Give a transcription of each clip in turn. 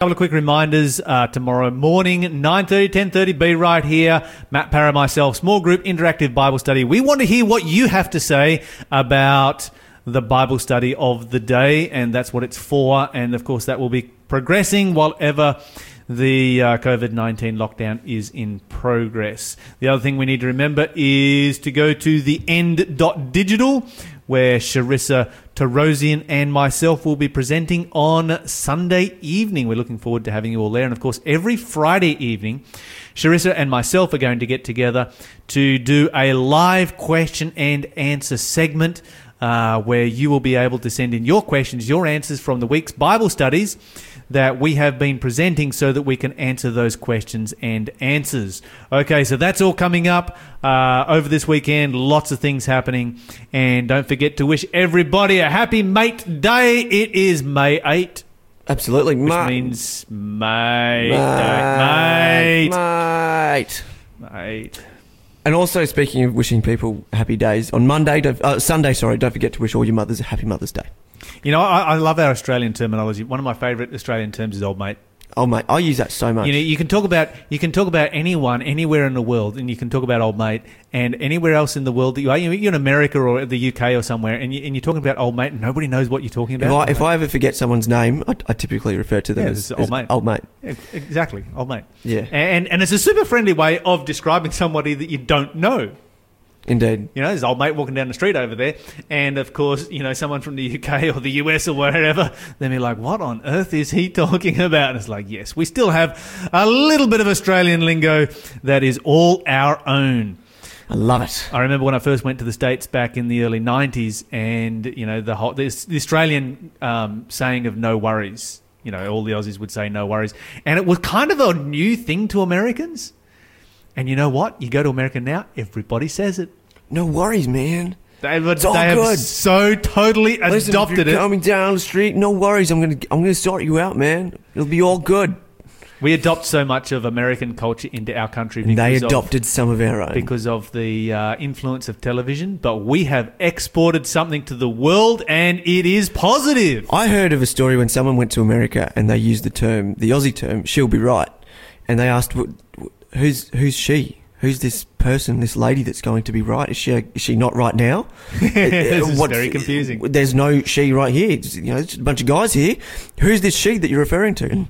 couple of quick reminders uh, tomorrow morning 9.30 10.30 be right here. Matt parra myself small group interactive bible study. We want to hear what you have to say about the bible study of the day and that's what it's for. And of course that will be progressing whatever the uh, COVID 19 lockdown is in progress. The other thing we need to remember is to go to the end.digital, where Sharissa Tarosian and myself will be presenting on Sunday evening. We're looking forward to having you all there. And of course, every Friday evening, Sharissa and myself are going to get together to do a live question and answer segment. Uh, where you will be able to send in your questions, your answers from the week's Bible studies that we have been presenting so that we can answer those questions and answers. Okay, so that's all coming up uh, over this weekend. Lots of things happening. And don't forget to wish everybody a happy Mate Day. It is May 8. Absolutely, Which mate. means mate, mate, mate. mate. And also, speaking of wishing people happy days, on Monday, uh, Sunday, sorry, don't forget to wish all your mothers a happy Mother's Day. You know, I, I love our Australian terminology. One of my favourite Australian terms is old mate. Oh, mate, I use that so much. You know, you can talk about you can talk about anyone anywhere in the world, and you can talk about old mate, and anywhere else in the world that you are. You're in America or the UK or somewhere, and, you, and you're talking about old mate, and nobody knows what you're talking if about. I, if I ever forget someone's name, I, I typically refer to them Yeah, as, it's old mate. Old mate. Yeah, exactly, old mate. Yeah, And and it's a super friendly way of describing somebody that you don't know. Indeed. You know, there's old mate walking down the street over there, and of course, you know, someone from the UK or the US or wherever, they'll be like, "What on earth is he talking about?" And it's like, yes, we still have a little bit of Australian lingo that is all our own. I love it. I remember when I first went to the states back in the early '90s, and you know, the whole this, the Australian um, saying of "no worries." You know, all the Aussies would say "no worries," and it was kind of a new thing to Americans. And you know what? You go to America now, everybody says it. No worries, man. They, have- It's all they have good. so totally Listen, if adopted you're it. coming down the street, no worries. I'm gonna I'm gonna sort you out, man. It'll be all good. We adopt so much of American culture into our country And they because of, adopted some of our own. because of the uh, influence of television, but we have exported something to the world, and it is positive. I heard of a story when someone went to America and they used the term, the Aussie term, "she'll be right," and they asked, "Wh- wh- "Who's who's she? Who's this person, this lady that's going to be right? Is she is she not right now?" this is What- very confusing. There's no she right here. It's, you know, it's a bunch of guys here. Who's this she that you're referring to? And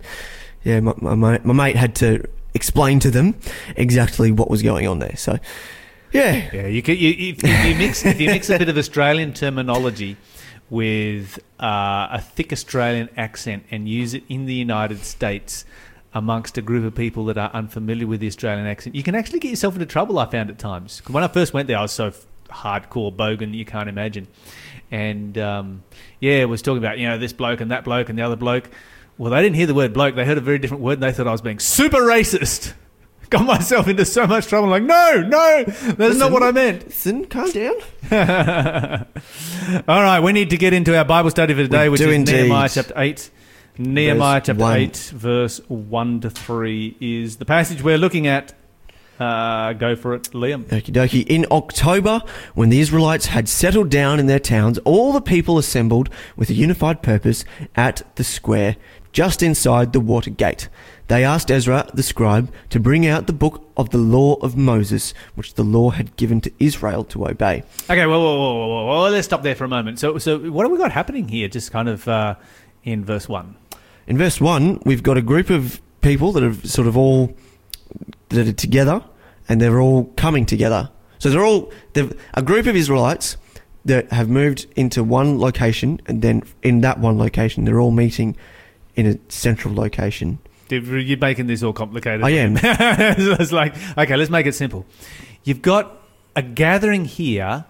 yeah, my, my, mate- my mate had to explain to them exactly what was going on there. So yeah, Yeah, you, can, you if, if you mix if you mix a bit of Australian terminology with uh, a thick Australian accent and use it in the United States amongst a group of people that are unfamiliar with the Australian accent, you can actually get yourself into trouble. I found at times. When I first went there, I was so f- hardcore bogan that you can't imagine, and um, yeah, was talking about you know this bloke and that bloke and the other bloke. Well, they didn't hear the word bloke; they heard a very different word, and they thought I was being super racist. Got myself into so much trouble. like, no, no, that's not what I meant. listen, calm down. All right, we need to get into our Bible study for today, We which is indeed. Nehemiah chapter 8. Nehemiah chapter one. 8, verse 1 to 3 is the passage we're looking at. Uh, go for it, Liam. Okie dokie. In October, when the Israelites had settled down in their towns, all the people assembled with a unified purpose at the square just inside the water gate. They asked Ezra, the scribe, to bring out the book of the law of Moses, which the law had given to Israel to obey. Okay, well, whoa, whoa, whoa, let's stop there for a moment. So, so what have we got happening here, just kind of uh, in verse 1? In verse 1, we've got a group of people that are sort of all that are together and they're all coming together. So they're all they've, a group of Israelites that have moved into one location and then in that one location they're all meeting in a central location. You're making this all complicated. I am. it's like, okay, let's make it simple. You've got a gathering here,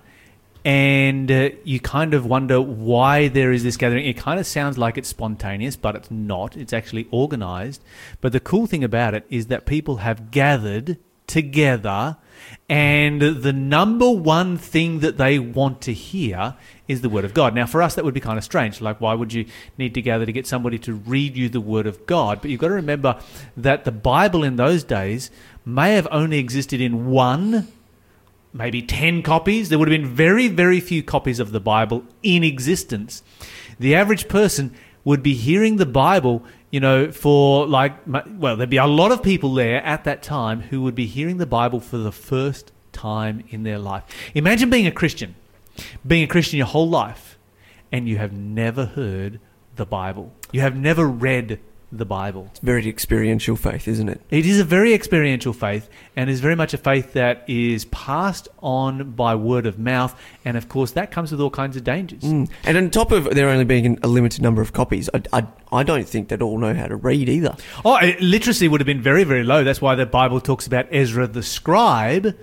and uh, you kind of wonder why there is this gathering. It kind of sounds like it's spontaneous, but it's not. It's actually organized. But the cool thing about it is that people have gathered together, and the number one thing that they want to hear is the word of God. Now, for us, that would be kind of strange. Like, why would you need to gather to get somebody to read you the word of God? But you've got to remember that the Bible in those days may have only existed in one maybe 10 copies. There would have been very, very few copies of the Bible in existence. The average person would be hearing the Bible you know, for like, well, there'd be a lot of people there at that time who would be hearing the Bible for the first time in their life. Imagine being a Christian, being a Christian your whole life, and you have never heard the Bible. You have never read the Bible. It's very experiential faith, isn't it? It is a very experiential faith and is very much a faith that is passed on by word of mouth. And of course, that comes with all kinds of dangers. Mm. And on top of there only being a limited number of copies, I, I, I don't think they'd all know how to read either. Oh, it, literacy would have been very, very low. That's why the Bible talks about Ezra the scribe.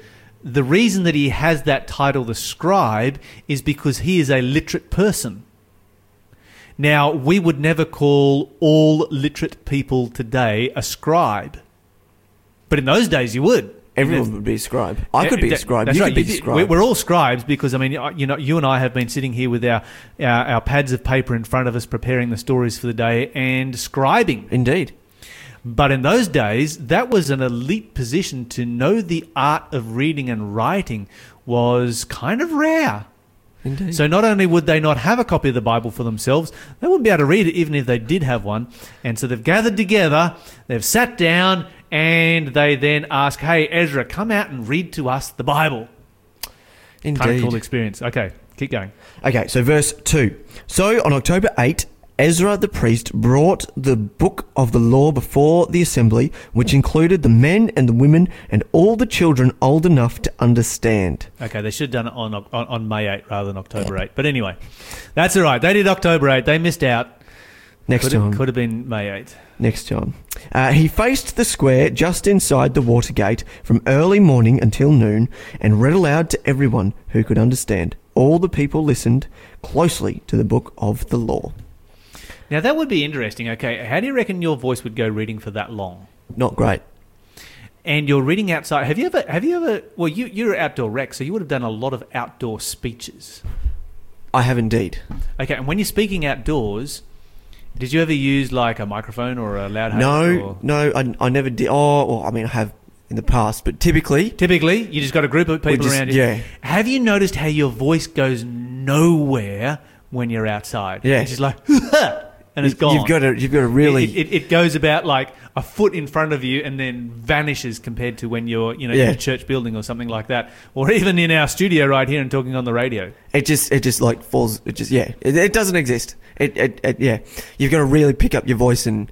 The reason that he has that title, the scribe, is because he is a literate person. Now, we would never call all literate people today a scribe. But in those days, you would. Everyone would be a scribe. I could be a scribe. That's you right. could be a scribe. we- We're all scribes because I mean, uh, you know, you and I have been sitting here with our, our our pads of paper in front of us, preparing the stories for the day and scribing. Indeed. But in those days, that was an elite position. To know the art of reading and writing was kind of rare. Indeed. So not only would they not have a copy of the Bible for themselves, they wouldn't be able to read it even if they did have one. And so they've gathered together, they've sat down, and they then ask, "Hey, Ezra, come out and read to us the Bible." Indeed. Kind of cool experience. Okay, keep going. Okay, so verse 2. So on October 8, Ezra the priest brought the book of the law before the assembly, which included the men and the women and all the children old enough to understand. Okay, they should have done it on, on, on May 8 rather than October 8. But anyway, that's all right. They did October 8. They missed out. Next Could time. have, could have been May 8. Next time. Uh, he faced the square just inside the water gate from early morning until noon and read aloud to everyone who could understand. All the people listened closely to the book of the law. Now, that would be interesting. Okay, how do you reckon your voice would go reading for that long? Not great. And you're reading outside. Have you ever, have you ever, well, you, you're an outdoor rec, so you would have done a lot of outdoor speeches. I have indeed. Okay, and when you're speaking outdoors, did you ever use like a microphone or a loud No, or- no, I, I never did. Oh, well, I mean, I have in the past, but typically, Typically, you just got a group of people just- around you. yeah. Have you noticed how your voice goes nowhere when you're outside? Yeah. It's just like, and it's gone. you've got to, you've got to really, It, it, it goes about like a foot in front of you and then vanishes compared to when you're, you know, in Yeah. a church building or something like that, or even in our studio right here and talking on the radio. it just, it just like falls. It just, yeah, it, it doesn't exist. It, it, it, yeah, you've got to really pick up your voice and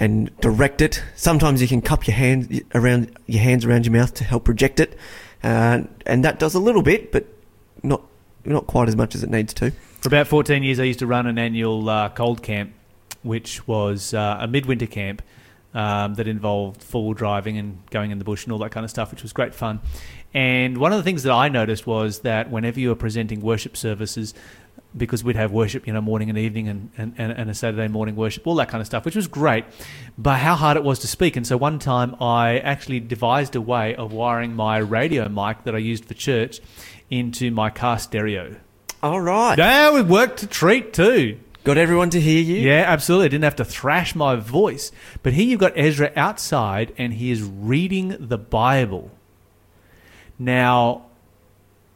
and direct it. Sometimes you can cup your hand around your hands around your mouth to help project it, uh, and that does a little bit, but not not quite as much as it needs to. For about 14 years, I used to run an annual uh, cold camp, which was uh, a midwinter camp um, that involved four-wheel driving and going in the bush and all that kind of stuff, which was great fun. And one of the things that I noticed was that whenever you were presenting worship services, because we'd have worship, you know, morning and evening and, and, and a Saturday morning worship, all that kind of stuff, which was great, but how hard it was to speak. And so one time I actually devised a way of wiring my radio mic that I used for church into my car stereo. All right, Yeah, it worked a treat too. Got everyone to hear you. Yeah, absolutely. I didn't have to thrash my voice. But here you've got Ezra outside and he is reading the Bible. Now,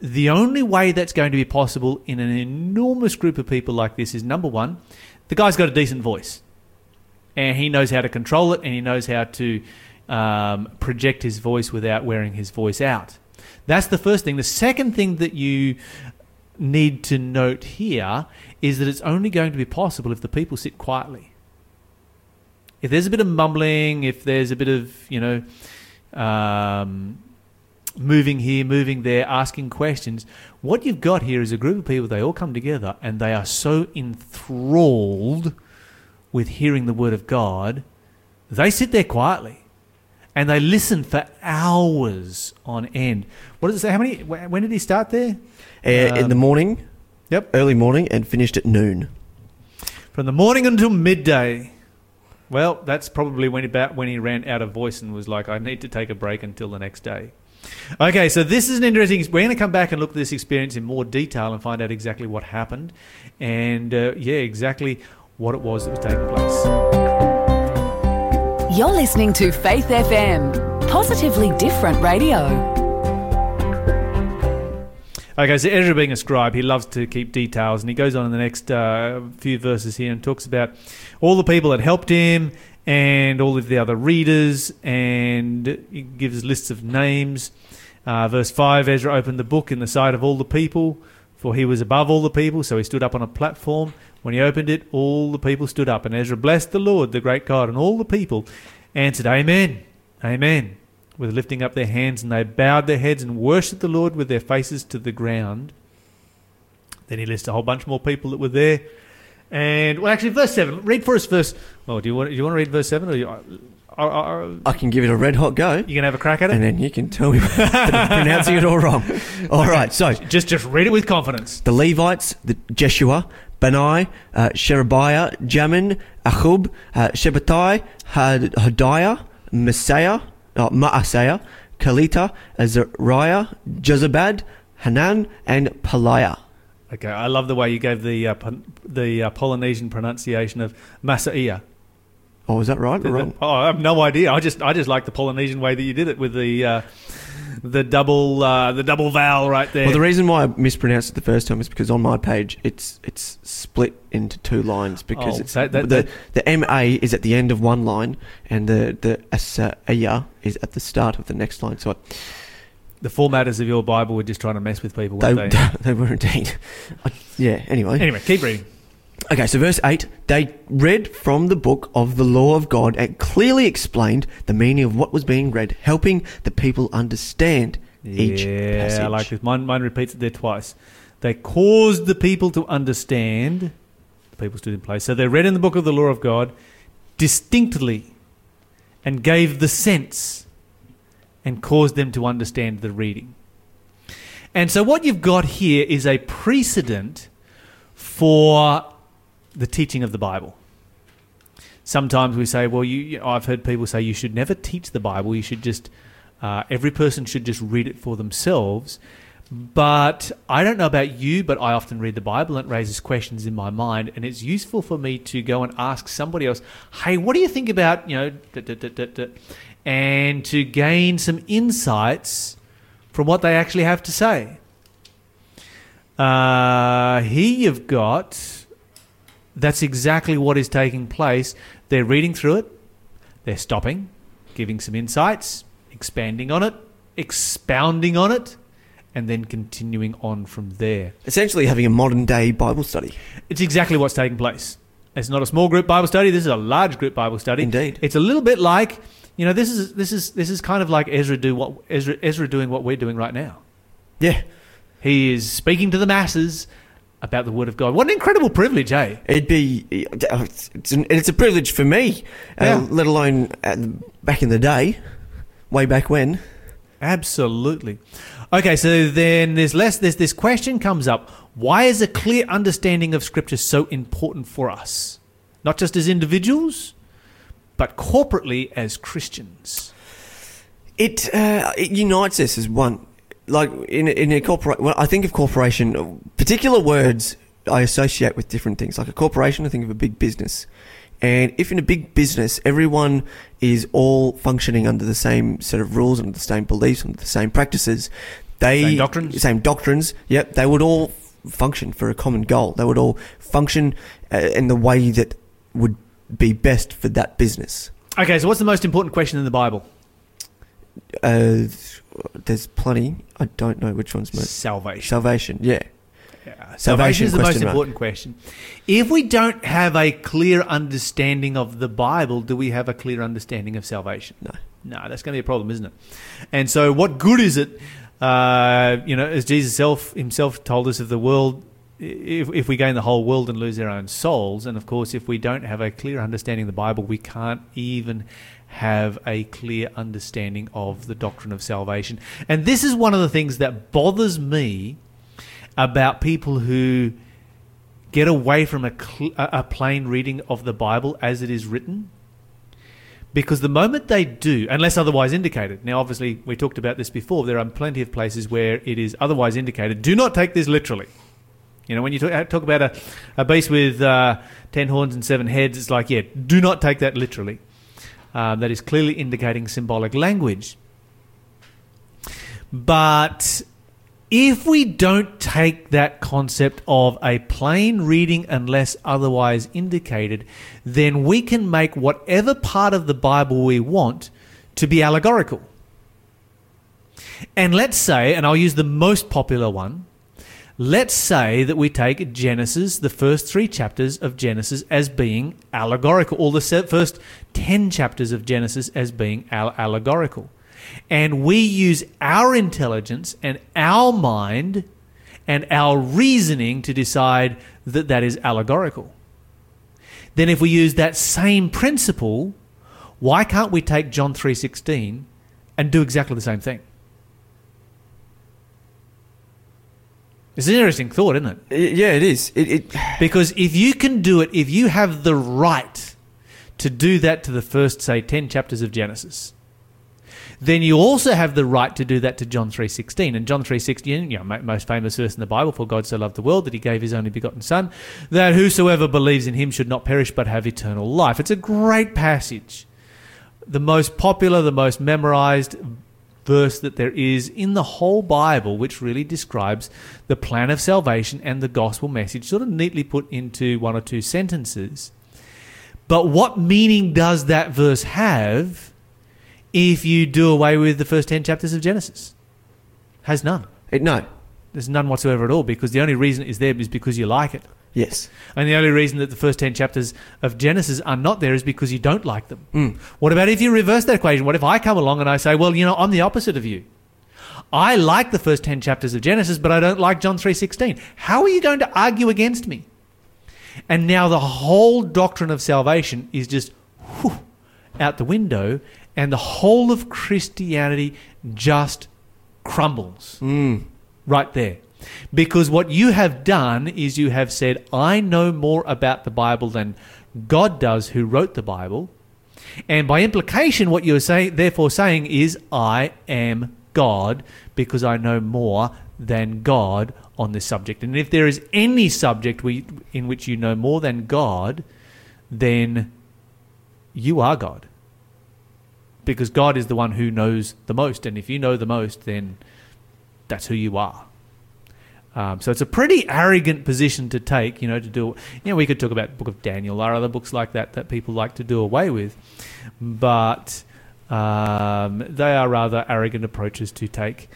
the only way that's going to be possible in an enormous group of people like this is number one, the guy's got a decent voice. And he knows how to control it and he knows how to um, project his voice without wearing his voice out. That's the first thing. The second thing that you need to note here is that it's only going to be possible if the people sit quietly. If there's a bit of mumbling, if there's a bit of, you know, um, moving here, moving there, asking questions, what you've got here is a group of people, they all come together and they are so enthralled with hearing the word of God, they sit there quietly and they listen for hours on end. What does it say? How many? When did he start there? Uh, in the Um, morning, Yep. early morning, and finished at noon. From the morning until midday. Well, that's probably when about when he ran out of voice and was like, "I need to take a break until the next day." Okay, so this is an interesting. We're going to come back and look at this experience in more detail and find out exactly what happened, and uh, yeah, exactly what it was that was taking place. You're listening to Faith FM, positively different radio. Okay, so Ezra being a scribe, he loves to keep details, and he goes on in the next uh, few verses here and talks about all the people that helped him and all of the other readers, and he gives lists of names. Uh, verse 5 Ezra opened the book in the sight of all the people, for he was above all the people, so he stood up on a platform. When he opened it, all the people stood up, and Ezra blessed the Lord, the great God, and all the people answered, Amen, Amen with lifting up their hands, and they bowed their heads and worshipped the Lord with their faces to the ground. Then he lists a whole bunch more people that were there. And well, actually, verse seven. Read for us verse. Well, do you want? Do you want to read verse seven, or you, are, are, I can give it a red hot go, you gonna have a crack at it? and then you can tell me pronouncing it all wrong. All right, so just, just read it with confidence. the Levites, the Jeshua, Benai, uh, Sherebiah, Jamin, Akkub, uh, Shabbethai, Had- Hodiah, Messiah, uh, Maaseiah, Kelita, Azariah, Jezabad, Hanan, and Pelaiah. Okay, I love the way you gave the uh, the uh, Polynesian pronunciation of Masaia. Oh, is that right or wrong? Oh, I have no idea. I just I just like the Polynesian way that you did it with the uh, the double uh, the double vowel right there. Well, the reason why I mispronounced it the first time is because on my page it's it's split into two lines because Oh, it's that- that- the the MA is at the end of one line and the the Asaya is at the start of the next line. So I, the formatters of your Bible were just trying to mess with people. they, Weren't they? they were indeed. I, yeah. Anyway, anyway, keep reading. Okay, so verse 8, they read from the book of the law of God and clearly explained the meaning of what was being read, helping the people understand each yeah, passage. I like this. Mine, mine repeats it there twice. They caused the people to understand. The people stood in place. So they read in the book of the law of God distinctly and gave the sense and caused them to understand the reading. And so what you've got here is a precedent for the teaching of the Bible. Sometimes we say, well, you, you I've heard people say you should never teach the Bible. You should just, uh, every person should just read it for themselves. But I don't know about you, but I often read the Bible and it raises questions in my mind, and it's useful for me to go and ask somebody else, "Hey, what do you think about you know?" da, da, da," and to gain some insights from what they actually have to say. Uh, here you've got that's exactly what is taking place. They're reading through it, they're stopping, giving some insights, expanding on it, expounding on it, and then continuing on from there. Essentially, having a modern day Bible study. It's exactly what's taking place. It's not a small group Bible study. This is a large group Bible study. Indeed. It's a little bit like, you know, this is this is this is kind of like Ezra do what Ezra Ezra doing what we're doing right now. Yeah, He is speaking to the masses about the word of God. What an incredible privilege, eh? it'd be it's, it's, an, it's a privilege for me, Yeah. uh, let alone at back in the day, way back when. Absolutely. Okay, so then there's less. There's this question comes up: Why is a clear understanding of Scripture so important for us, not just as individuals, but corporately as Christians? It uh, it unites us as one. Like in a- in a corporate, well, I think of corporation. Particular words I associate with different things. Like a corporation, I think of a big business. And if in a big business, everyone is all functioning under the same set of rules, under the same beliefs, under the same practices, they Same doctrines? same doctrines. Yep, they would all function for a common goal. They would all function uh, in the way that would be best for that business. Okay, so what's the most important question in the Bible? Uh, there's plenty. I don't know which one's most. Salvation. Salvation, yeah. Yeah, Salvation Salvation is the most mark. important question. If we don't have a clear understanding of the Bible, do we have a clear understanding of salvation? No. No, that's going to be a problem, isn't it? And so, what good is it? Uh, you know, as Jesus self, himself told us, of the world, if, if we gain the whole world and lose our own souls, and of course, if we don't have a clear understanding of the Bible, we can't even have a clear understanding of the doctrine of salvation. And this is one of the things that bothers me about people who get away from a, cl- a plain reading of the Bible as it is written. Because the moment they do, unless otherwise indicated, now obviously we talked about this before, there are plenty of places where it is otherwise indicated. Do not take this literally. You know, when you talk, talk about a, a beast with uh, ten horns and seven heads, it's like, yeah, do not take that literally. Um, that is clearly indicating symbolic language. But if we don't take that concept of a plain reading unless otherwise indicated, then we can make whatever part of the Bible we want to be allegorical. And let's say, and I'll use the most popular one, let's say that we take Genesis, the first three chapters of Genesis, as being allegorical, or the first 10 chapters of Genesis as being allegorical. And we use our intelligence and our mind and our reasoning to decide that that is allegorical. Then if we use that same principle, why can't we take John 3:16 and do exactly the same thing? It's an interesting thought, isn't it? I- Yeah, it is. It, it Because if you can do it, if you have the right to do that to the first, say, 10 chapters of Genesis, then you also have the right to do that to John 3.16. And John 3.16, you know, mo- most famous verse in the Bible, for God so loved the world that he gave his only begotten Son, that whosoever believes in him should not perish but have eternal life. It's a great passage. The most popular, the most memorized verse that there is in the whole Bible, which really describes the plan of salvation and the gospel message, sort of neatly put into one or two sentences. But what meaning does that verse have if you do away with the first 10 chapters of Genesis? Has none. it no. There's none whatsoever at all because the only reason it is there is because you like it. Yes. And the only reason that the first 10 chapters of Genesis are not there is because you don't like them. Mm. What about if you reverse that equation? What if I come along and I say, well, you know, I'm the opposite of you. I like the first 10 chapters of Genesis, but I don't like John 3:16. How are you going to argue against me? And now the whole doctrine of salvation is just whew, out the window and the whole of Christianity just crumbles Mm. right there. Because what you have done is you have said, I know more about the Bible than God does, who wrote the Bible. And by implication, what you're saying, therefore saying is, I am God because I know more than God on this subject. And if there is any subject we, in which you know more than God, then you are God. Because God is the one who knows the most. And if you know the most, then that's who you are. Um, so it's a pretty arrogant position to take, you know, to do. You know, we could talk about Book of Daniel or other books like that that people like to do away with, but um, they are rather arrogant approaches to take.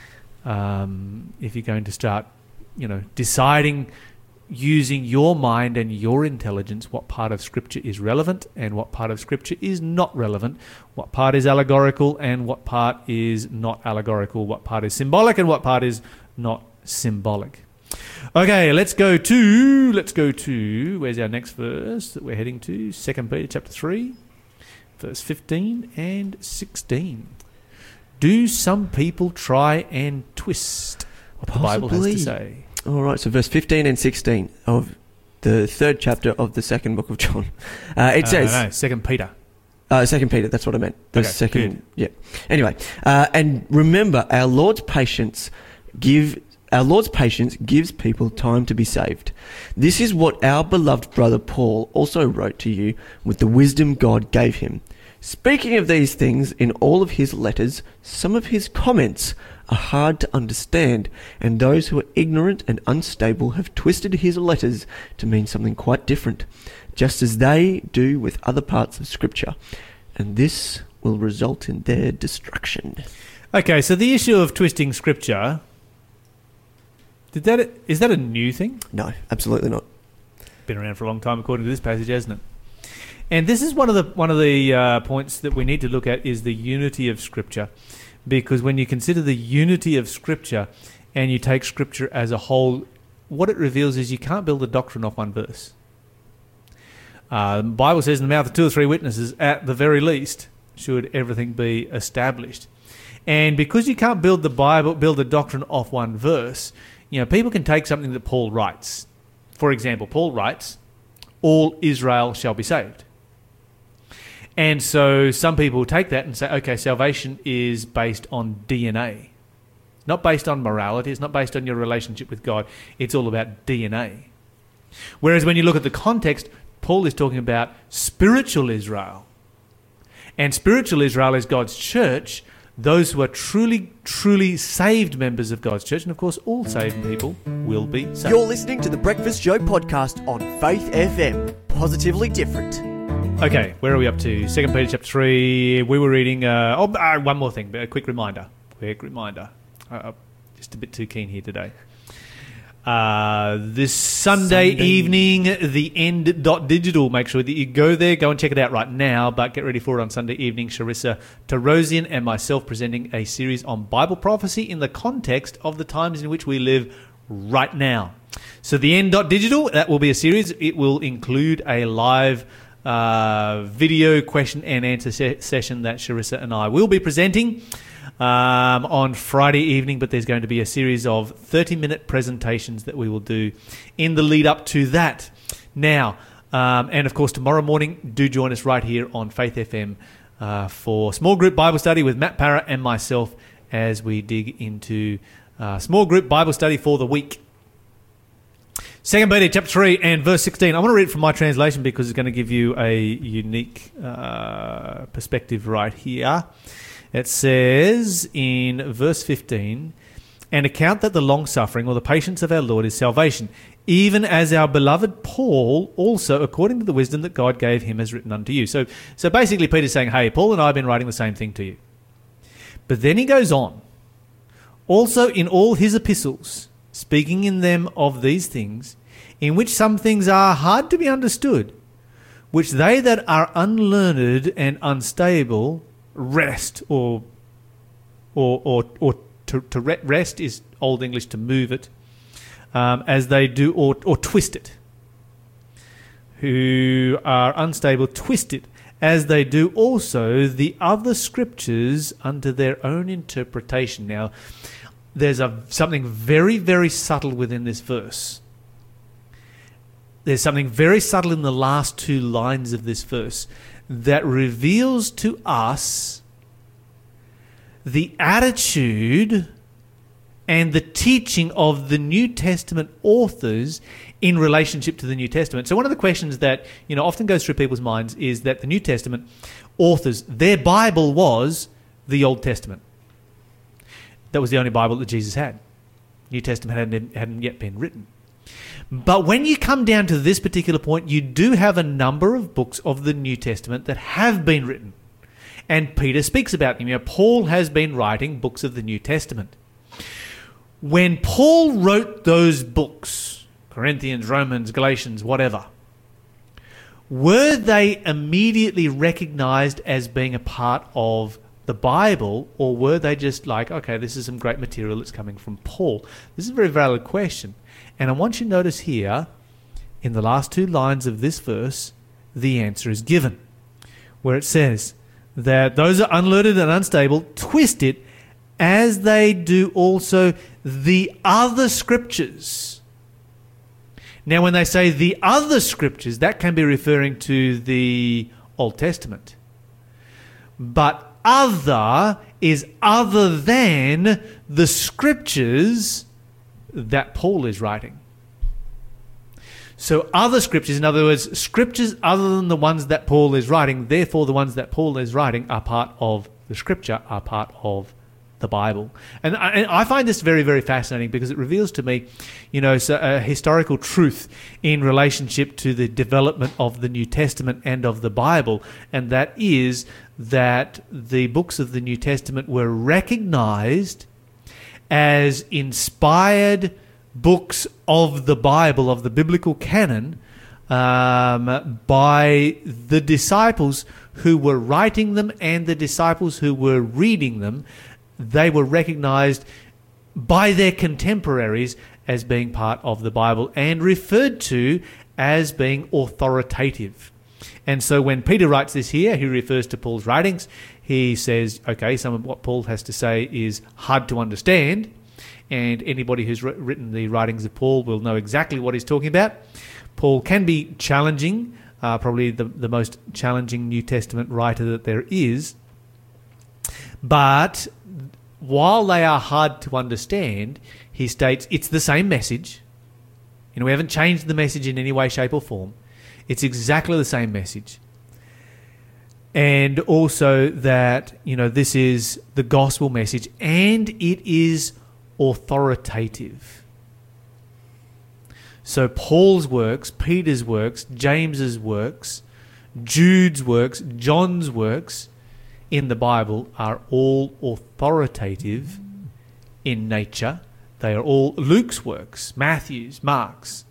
Um, if you're going to start, you know, deciding using your mind and your intelligence what part of Scripture is relevant and what part of Scripture is not relevant, what part is allegorical and what part is not allegorical, what part is symbolic and what part is not symbolic. Okay, let's go to let's go to where's our next verse that we're heading to? Second Peter chapter three, verse fifteen and sixteen. Do some people try and twist what the Bible has to say? All right. So verse fifteen and sixteen of the third chapter of the second book of John. Uh, it Uh, says. no, Second Peter. Uh, second Peter, that's what I meant. The Okay, second, good. yeah. Anyway, uh, and remember, our Lord's patience give our Lord's patience gives people time to be saved. This is what our beloved brother Paul also wrote to you with the wisdom God gave him. Speaking of these things in all of his letters, some of his comments are hard to understand, and those who are ignorant and unstable have twisted his letters to mean something quite different, just as they do with other parts of Scripture, and this will result in their destruction. Okay, so the issue of twisting scripture did that is that a new thing? No, absolutely not. Been around for a long time, according to this passage, hasn't it? And this is one of the one of the uh, points that we need to look at is the unity of Scripture, because when you consider the unity of Scripture, and you take Scripture as a whole, what it reveals is you can't build a doctrine off one verse. Uh, the Bible says, "In the mouth of two or three witnesses, at the very least, should everything be established." And because you can't build the Bible, build a doctrine off one verse, you know, people can take something that Paul writes. For example, Paul writes, "All Israel shall be saved." And so some people take that and say, okay, salvation is based on DNA. Not based on morality, it's not based on your relationship with God, it's all about DNA. Whereas when you look at the context, Paul is talking about spiritual Israel. And spiritual Israel is God's church, those who are truly, truly saved members of God's church, and of course, all saved people will be saved. You're listening to the Breakfast Show podcast on Faith FM. Positively different. Okay, where are we up to? Second Peter chapter three. We were reading. Uh, oh, uh, one more thing, but a quick reminder. Quick reminder. Uh, just a bit too keen here today. Uh, this Sunday, Sunday. evening, the end dot digital. Make sure that you go there, go and check it out right now. But get ready for it on Sunday evening. Sharissa Tarosian and myself presenting a series on Bible prophecy in the context of the times in which we live right now. So the end dot digital that will be a series. It will include a live uh, video question and answer se- session that Sharissa and I will be presenting um, on Friday evening, but there's going to be a series of 30 minute presentations that we will do in the lead up to that. Now, um, and of course, tomorrow morning, do join us right here on Faith FM uh, for small group Bible study with Matt Parra and myself as we dig into uh, small group Bible study for the week. Second Peter chapter 3 and verse 16. I want to read from my translation because it's going to give you a unique uh, perspective right here. It says in verse 15, and account that the long suffering or the patience of our Lord is salvation, even as our beloved Paul also, according to the wisdom that God gave him, has written unto you. So, so basically, Peter's saying, Hey, Paul and I have been writing the same thing to you. But then he goes on, also in all his epistles, speaking in them of these things, in which some things are hard to be understood, which they that are unlearned and unstable wrest or or or, or to, to re- wrest is old English to move it um, as they do or, or twist it who are unstable twist it as they do also the other scriptures under their own interpretation. Now there's a something very very subtle within this verse there's something very subtle in the last two lines of this verse that reveals to us the attitude and the teaching of the New Testament authors in relationship to the New Testament. So one of the questions that, you know, often goes through people's minds is that the New Testament authors, their Bible was the Old Testament. That was the only Bible that Jesus had. New Testament hadn't, hadn't yet been written. But when you come down to this particular point, you do have a number of books of the New Testament that have been written. And Peter speaks about them. You know, Paul has been writing books of the New Testament. When Paul wrote those books, Corinthians, Romans, Galatians, whatever, were they immediately recognized as being a part of the Bible, or were they just like, okay, this is some great material that's coming from Paul? This is a very valid question. And I want you to notice here, in the last two lines of this verse, the answer is given, where it says that those are unlearned and unstable twist it as they do also the other scriptures. Now, when they say the other scriptures, that can be referring to the Old Testament. But other is other than the scriptures that Paul is writing. So, other scriptures, in other words, scriptures other than the ones that Paul is writing, therefore, the ones that Paul is writing are part of the scripture, are part of the Bible. And I, and I find this very, very fascinating because it reveals to me, you know, so a historical truth in relationship to the development of the New Testament and of the Bible. And that is that the books of the New Testament were recognized as inspired books of the Bible, of the biblical canon, um, by the disciples who were writing them and the disciples who were reading them. They were recognized by their contemporaries as being part of the Bible and referred to as being authoritative. And so when Peter writes this here, he refers to Paul's writings. He says, okay, some of what Paul has to say is hard to understand and anybody who's written the writings of Paul will know exactly what he's talking about. Paul can be challenging, uh, probably the, the most challenging New Testament writer that there is. But while they are hard to understand, he states it's the same message. You know, we haven't changed the message in any way, shape, or form. It's exactly the same message. and also that you know this is the gospel message and it is authoritative so paul's works peter's works james's works jude's works john's works in the bible are all authoritative in nature they are all luke's works matthew's mark's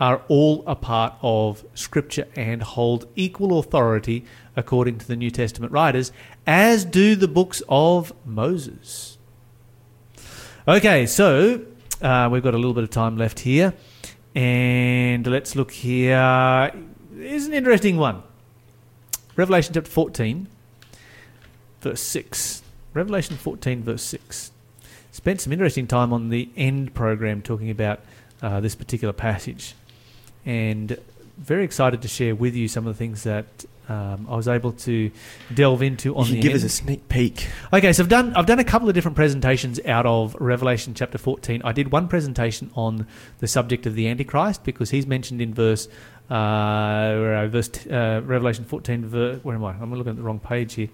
are all a part of Scripture and hold equal authority according to the New Testament writers, as do the books of Moses. Okay, so uh, we've got a little bit of time left here, and let's look here. Here's an interesting one Revelation chapter 14, verse 6. Revelation 14, verse 6. Spent some interesting time on the end program talking about uh, this particular passage and very excited to share with you some of the things that um, I was able to delve into on you the give end. us a sneak peek. Okay, so I've done I've done a couple of different presentations out of Revelation chapter 14. I did one presentation on the subject of the Antichrist because he's mentioned in verse uh, verse t- uh, Revelation 14 ver- where am I? I'm looking at the wrong page here.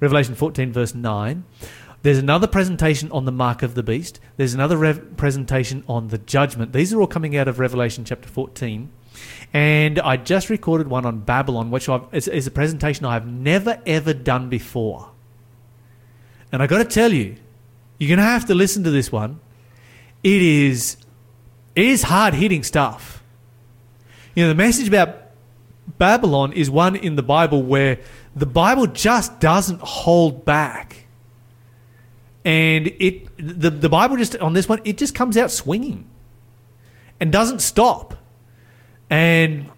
Revelation 14 verse 9. There's another presentation on the mark of the beast. There's another rev- presentation on the judgment. These are all coming out of Revelation chapter 14. And I just recorded one on Babylon, which I've, is, is a presentation I've never ever done before. And I got to tell you, you're going to have to listen to this one. It is, it is hard hitting stuff. You know, the message about Babylon is one in the Bible where the Bible just doesn't hold back. And it the, the Bible just on this one, it just comes out swinging and doesn't stop. And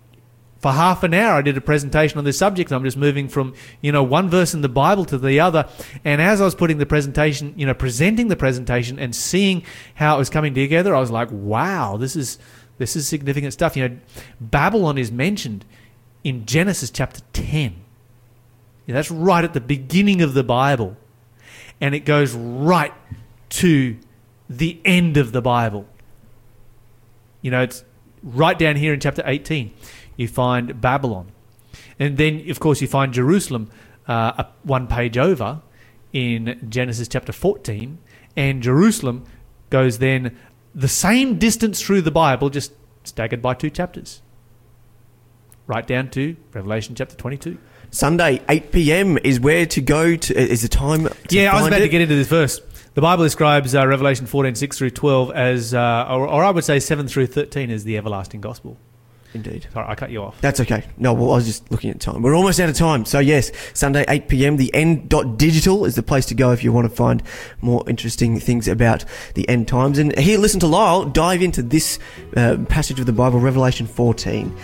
for half an hour, I did a presentation on this subject. I'm just moving from, you know, one verse in the Bible to the other. And as I was putting the presentation, you know, presenting the presentation and seeing how it was coming together, I was like, wow, this is this is significant stuff. You know, Babylon is mentioned in Genesis chapter 10. Yeah, that's right at the beginning of the Bible. And it goes right to the end of the Bible. You know, it's right down here in chapter 18. You find Babylon. And then, of course, you find Jerusalem uh, one page over in Genesis chapter 14. And Jerusalem goes then the same distance through the Bible, just staggered by two chapters. Right down to Revelation chapter 22. Sunday, 8 p.m. is where to go to. Is the time? To yeah, I was about it? to get into this verse. The Bible describes uh, Revelation 14, 6 through 12 as, uh, or, or I would say 7 through 13 as the everlasting gospel. Indeed. Sorry, I cut you off. That's okay. No, well, I was just looking at time. We're almost out of time. So, yes, Sunday, 8 p.m., the end dot digital is the place to go if you want to find more interesting things about the end times. And here, listen to Lyle dive into this uh, passage of the Bible, Revelation 14.